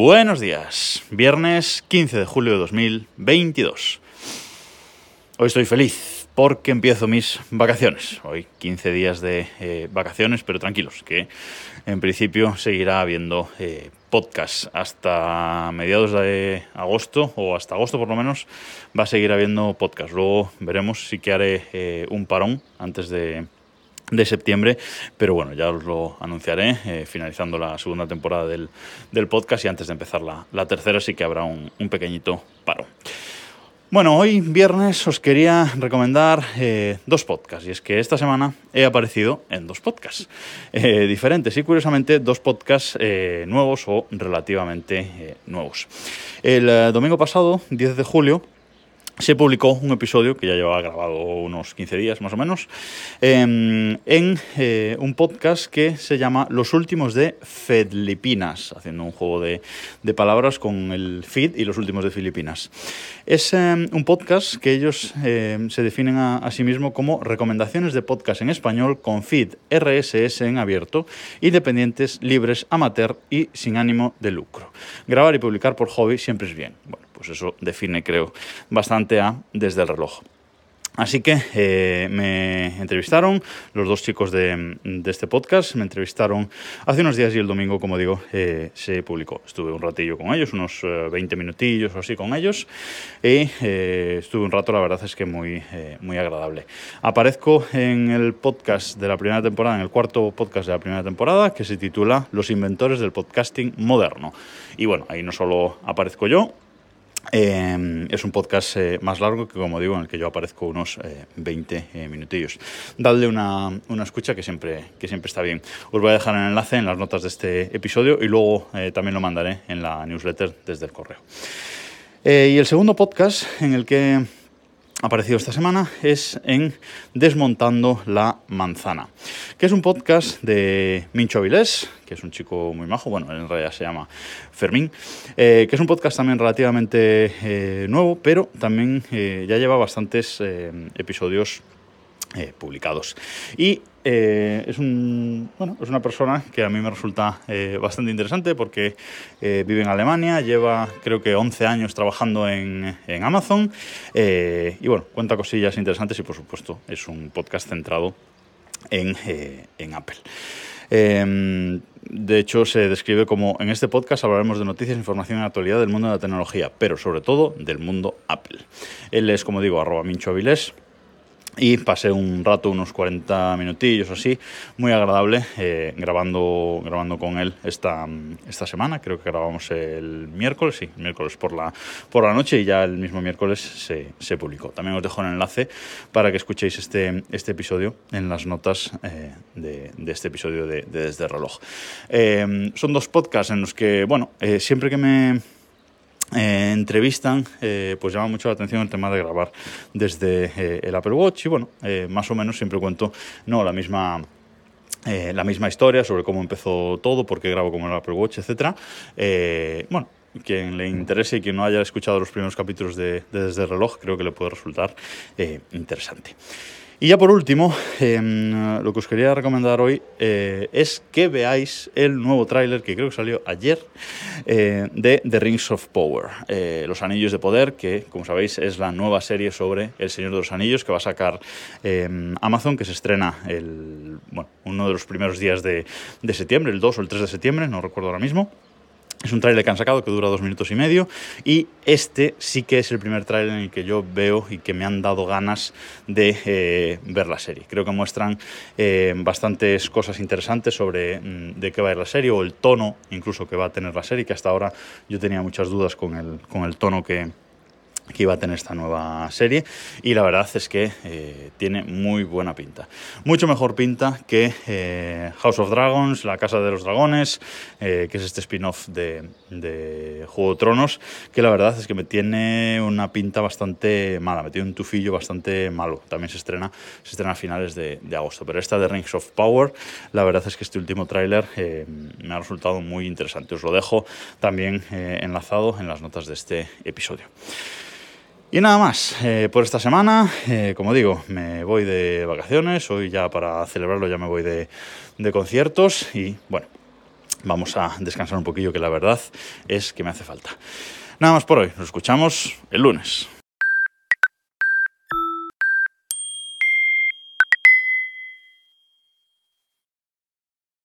Buenos días, viernes 15 de julio de 2022. Hoy estoy feliz porque empiezo mis vacaciones. Hoy 15 días de eh, vacaciones, pero tranquilos, que en principio seguirá habiendo eh, podcast hasta mediados de agosto o hasta agosto por lo menos va a seguir habiendo podcast. Luego veremos si que haré eh, un parón antes de de septiembre, pero bueno, ya os lo anunciaré eh, finalizando la segunda temporada del, podcast y antes de empezar la, la, tercera sí que habrá un, pequeñito paro. Bueno, hoy viernes os quería recomendar eh, dos podcasts y es que esta semana he aparecido en dos podcasts eh, diferentes y curiosamente dos podcasts nuevos o relativamente nuevos. El domingo pasado, 10 de julio, se publicó un episodio que ya llevaba grabado unos 15 días más o menos em, en eh, un podcast que se llama Los últimos de Filipinas, haciendo un juego de, palabras con el feed y los últimos de Filipinas. Es em, un podcast que ellos em, se definen a, sí mismos como recomendaciones de podcast en español con feed RSS en abierto, independientes, libres, amateur y sin ánimo de lucro. Grabar y publicar por hobby siempre es bien. Pues eso define, creo, bastante a desde el reloj. Así que eh, me entrevistaron los dos chicos de, este podcast, me entrevistaron hace unos días y el domingo, como digo, eh, se publicó. Estuve un ratillo con ellos, unos 20 eh, minutillos o así con ellos, y estuve un rato, la verdad es que muy, muy agradable. Aparezco en el podcast de la primera temporada, en el cuarto podcast de la primera temporada, que se titula Los inventores del podcasting moderno. Y bueno, ahí no solo aparezco yo, Em, es un podcast eh, más largo que, como digo, en el que yo aparezco unos 20 eh, eh, minutillos. Dadle una, una, escucha que siempre, que siempre está bien. Os voy a dejar el enlace en las notas de este episodio y luego también lo mandaré en la newsletter desde el correo. y el segundo podcast en el que aparecido esta semana es en Desmontando la Manzana, que es un podcast de Mincho Avilés, que es un chico muy majo, bueno, en realidad se llama Fermín, eh, que es un podcast también relativamente eh, nuevo, pero también eh, ya lleva bastantes episodios eh, publicados. Y eh, es, una persona que a mí me resulta eh, bastante interesante porque vive en Alemania, lleva creo que 11 años trabajando en, en Amazon y bueno, cuenta cosillas interesantes y por supuesto es un podcast centrado en, en Apple. Em, de hecho, se describe como en este podcast hablaremos de noticias, información y actualidad del mundo de la tecnología, pero sobre todo del mundo Apple. Él es, como digo, arroba Mincho Avilés y pasé un rato, unos 40 minutillos así, muy agradable, eh, grabando, grabando con él esta, esta semana. Creo que grabamos el miércoles, sí, miércoles por la, por la noche y ya el mismo miércoles se, se publicó. También os dejo el enlace para que escuchéis este, este episodio en las notas eh, de, de, este episodio de, Desde el Reloj. Eh, son dos podcasts en los que, bueno, siempre que me eh, entrevistan, eh, pues llama mucho la atención el tema de grabar desde eh, el Apple Watch y bueno, más o menos siempre cuento no la misma la misma historia sobre cómo empezó todo, por qué grabo con el Apple Watch, etcétera. bueno, quien le interese y quien no haya escuchado los primeros capítulos de, de Desde el Reloj, creo que le puede resultar interesante. Y ya por último, em, lo que os quería recomendar hoy eh, es que veáis el nuevo tráiler que creo que salió ayer eh, de The Rings of Power, eh, Los Anillos de Poder, que como sabéis es la nueva serie sobre El Señor de los Anillos que va a sacar em, Amazon, que se estrena el, bueno, uno de los primeros días de, de septiembre, el 2 o el 3 de septiembre, no recuerdo ahora mismo. Es un tráiler que han sacado que dura dos minutos y medio y este sí que es el primer tráiler en el que yo veo y que me han dado ganas de eh, ver la serie. Creo que muestran eh, bastantes cosas interesantes sobre mm, de qué va a ir la serie o el tono incluso que va a tener la serie, que hasta ahora yo tenía muchas dudas con el, con el tono que, que iba a tener esta nueva serie y la verdad es que eh, tiene muy buena pinta. Mucho mejor pinta que eh, House of Dragons, La Casa de los Dragones, eh, que es este spin-off de, Juego de Tronos, que la verdad es que me tiene una pinta bastante mala, me tiene un tufillo bastante malo. También se estrena, se estrena a finales de, agosto, pero esta de Rings of Power, la verdad es que este último tráiler me ha resultado muy interesante. Os lo dejo también enlazado en las notas de este episodio. Y nada más, eh, por esta semana, eh, como digo, me voy de vacaciones, hoy ya para celebrarlo ya me voy de, conciertos y bueno, vamos a descansar un poquillo, que la verdad es que me hace falta. Nada más por hoy, nos escuchamos el lunes.